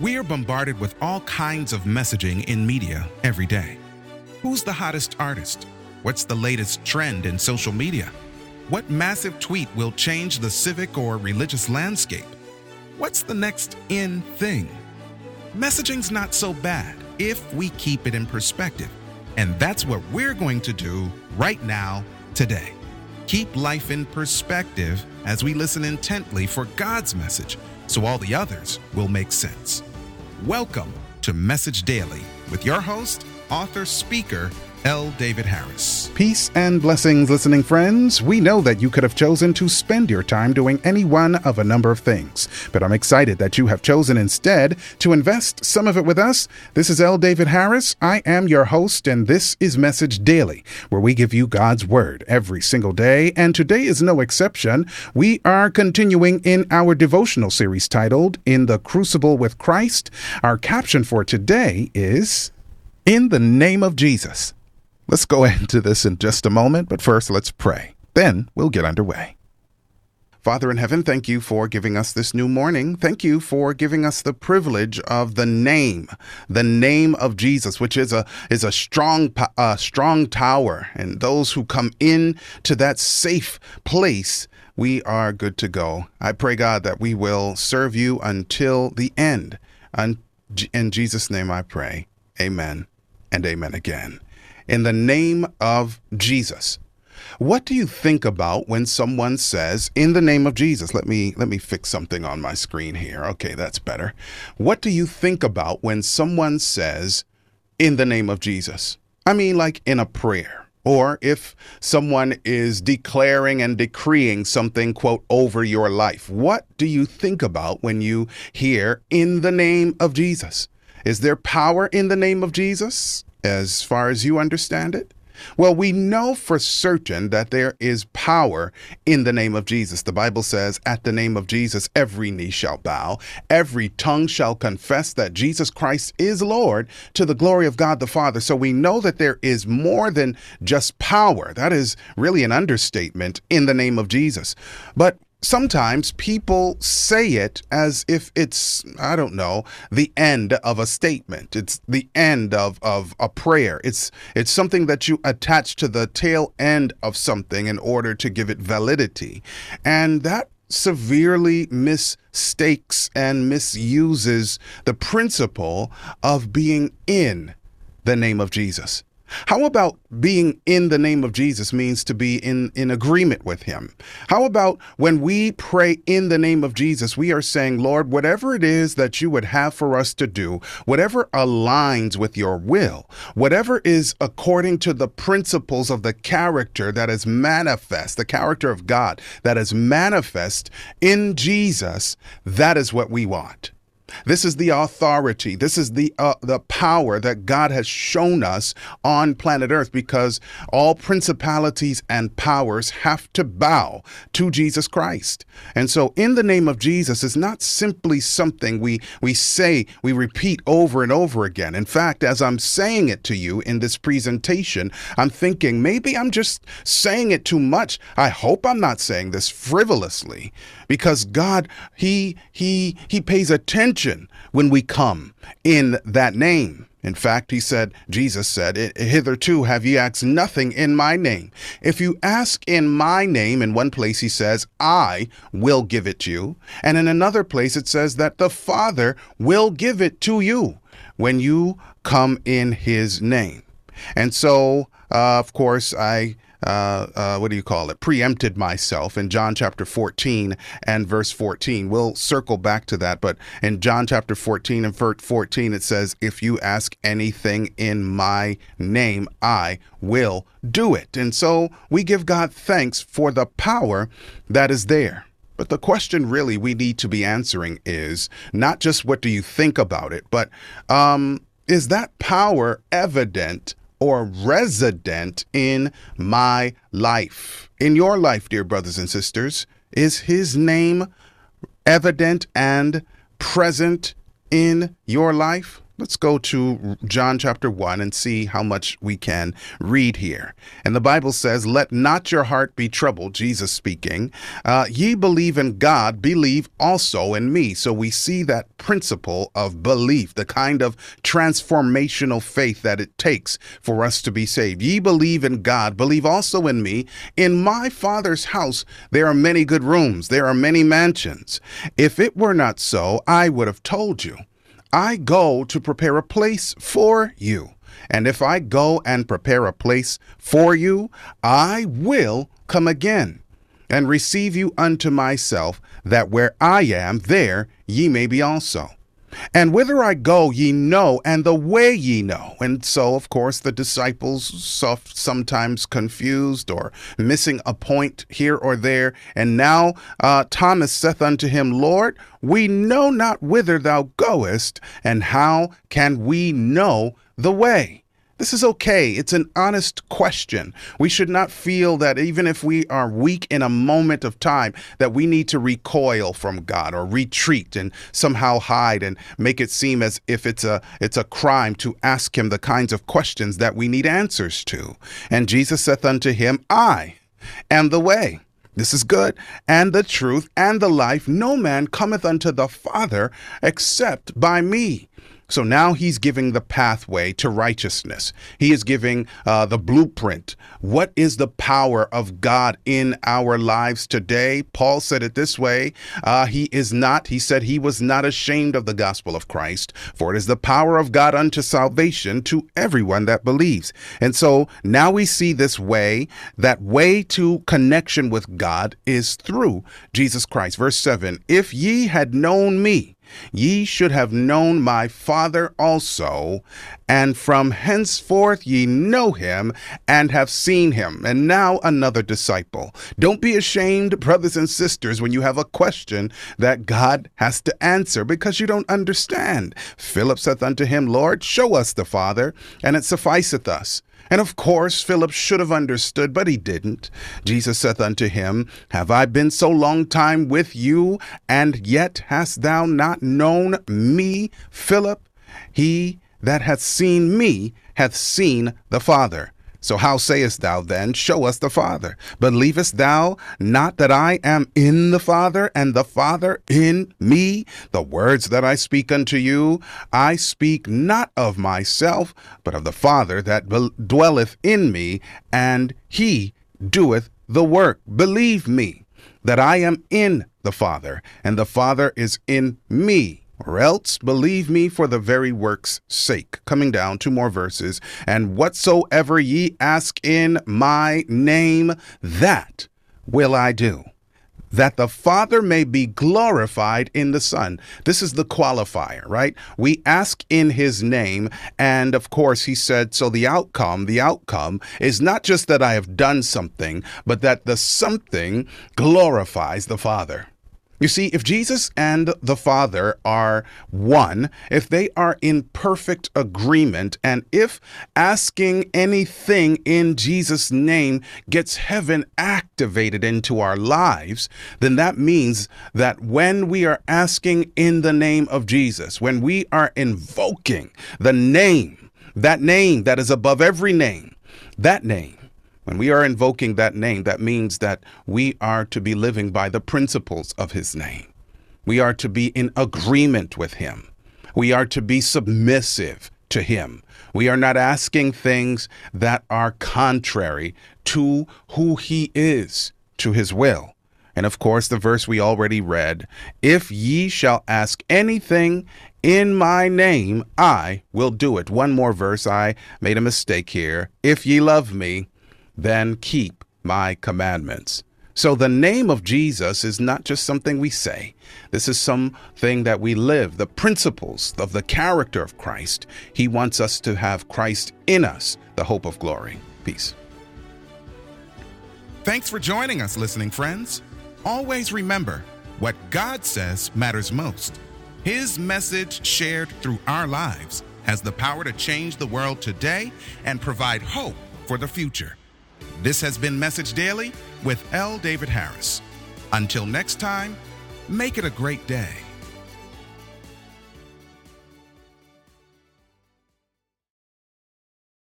We are bombarded with all kinds of messaging in media every day. Who's the hottest artist? What's the latest trend in social media? What massive tweet will change the civic or religious landscape? What's the next in thing? Messaging's not so bad if we keep it in perspective. And that's what we're going to do right now, today. Keep life in perspective as we listen intently for God's message so all the others will make sense. Welcome to Message Daily with your host, author, speaker, L. David Harris. Peace and blessings, listening friends. We know that you could have chosen to spend your time doing any one of a number of things, but I'm excited that you have chosen instead to invest some of it with us. This is L. David Harris. I am your host, and this is Message Daily, where we give you God's Word every single day, and today is no exception. We are continuing in our devotional series titled In the Crucible with Christ. Our caption for today is In the Name of Jesus. Let's go into this in just a moment, but first let's pray. Then we'll get underway. Father in heaven, thank you for giving us this new morning. Thank you for giving us the privilege of the name, the name of Jesus, which is a is a strong strong tower, and those who come in to that safe place, we are good to go. I pray God that we will serve you until the end. In Jesus' name, I pray. Amen and amen again in the name of Jesus. What do you think about when someone says in the name of Jesus? Let me let me fix something on my screen here. Okay, that's better. What do you think about when someone says in the name of Jesus? I mean like in a prayer or if someone is declaring and decreeing something, quote, over your life, what do you think about when you hear in the name of Jesus? Is there power in the name of Jesus? As far as you understand it? Well, we know for certain that there is power in the name of Jesus. The Bible says, At the name of Jesus, every knee shall bow, every tongue shall confess that Jesus Christ is Lord to the glory of God the Father. So we know that there is more than just power. That is really an understatement in the name of Jesus. But sometimes people say it as if it's i don't know the end of a statement. It's the end of of a prayer. It's it's something that you attach to the tail end of something in order to give it validity. And that severely mistakes and misuses the principle of being in the name of Jesus how about being in the name of Jesus means to be in, in agreement with him? How about when we pray in the name of Jesus, we are saying, Lord, whatever it is that you would have for us to do, whatever aligns with your will, whatever is according to the principles of the character that is manifest, the character of God that is manifest in Jesus, that is what we want. This is the authority. This is the uh, the power that God has shown us on planet Earth because all principalities and powers have to bow to Jesus Christ. And so in the name of Jesus is not simply something we we say, we repeat over and over again. In fact, as I'm saying it to you in this presentation, I'm thinking maybe I'm just saying it too much. I hope I'm not saying this frivolously because God he he he pays attention when we come in that name. In fact, he said, Jesus said, Hitherto have ye asked nothing in my name. If you ask in my name, in one place he says, I will give it to you. And in another place it says that the Father will give it to you when you come in his name. And so, uh, of course, I uh, uh, what do you call it? Preempted myself in John chapter 14 and verse 14. We'll circle back to that, but in John chapter 14 and verse 14, it says, If you ask anything in my name, I will do it. And so we give God thanks for the power that is there. But the question really we need to be answering is not just what do you think about it, but um, is that power evident or resident in my life. In your life, dear brothers and sisters, is his name evident and present in your life? Let's go to John chapter 1 and see how much we can read here. And the Bible says, Let not your heart be troubled, Jesus speaking. Uh, ye believe in God, believe also in me. So we see that principle of belief, the kind of transformational faith that it takes for us to be saved. Ye believe in God, believe also in me. In my Father's house there are many good rooms, there are many mansions. If it were not so, I would have told you. I go to prepare a place for you. And if I go and prepare a place for you, I will come again and receive you unto myself, that where I am, there ye may be also. And whither I go, ye know, and the way ye know. And so, of course, the disciples sometimes confused or missing a point here or there. And now uh, Thomas saith unto him, Lord, we know not whither thou goest, and how can we know the way? This is okay. It's an honest question. We should not feel that even if we are weak in a moment of time, that we need to recoil from God or retreat and somehow hide and make it seem as if it's a it's a crime to ask him the kinds of questions that we need answers to. And Jesus saith unto him, I am the way. This is good, and the truth, and the life. No man cometh unto the Father except by me. So now he's giving the pathway to righteousness. He is giving uh, the blueprint. What is the power of God in our lives today? Paul said it this way uh, He is not, he said, he was not ashamed of the gospel of Christ, for it is the power of God unto salvation to everyone that believes. And so now we see this way, that way to connection with God is through Jesus Christ. Verse 7 If ye had known me, Ye should have known my Father also, and from henceforth ye know him and have seen him. And now another disciple. Don't be ashamed, brothers and sisters, when you have a question that God has to answer because you don't understand. Philip saith unto him, Lord, show us the Father, and it sufficeth us. And of course, Philip should have understood, but he didn't. Jesus saith unto him, Have I been so long time with you, and yet hast thou not known me, Philip? He that hath seen me hath seen the Father. So how sayest thou then, Show us the Father? Believest thou not that I am in the Father, and the Father in me? The words that I speak unto you, I speak not of myself, but of the Father that dwelleth in me, and he doeth the work. Believe me that I am in the Father, and the Father is in me or else believe me for the very work's sake. Coming down two more verses. And whatsoever ye ask in my name, that will I do. That the Father may be glorified in the Son. This is the qualifier, right? We ask in His name. And of course, He said, so the outcome, the outcome is not just that I have done something, but that the something glorifies the Father. You see, if Jesus and the Father are one, if they are in perfect agreement, and if asking anything in Jesus' name gets heaven activated into our lives, then that means that when we are asking in the name of Jesus, when we are invoking the name, that name that is above every name, that name, when we are invoking that name, that means that we are to be living by the principles of his name. We are to be in agreement with him. We are to be submissive to him. We are not asking things that are contrary to who he is, to his will. And of course, the verse we already read if ye shall ask anything in my name, I will do it. One more verse. I made a mistake here. If ye love me, then keep my commandments. So the name of Jesus is not just something we say. This is something that we live, the principles of the character of Christ. He wants us to have Christ in us, the hope of glory. Peace. Thanks for joining us, listening friends. Always remember what God says matters most. His message shared through our lives has the power to change the world today and provide hope for the future. This has been Message Daily with L. David Harris. Until next time, make it a great day.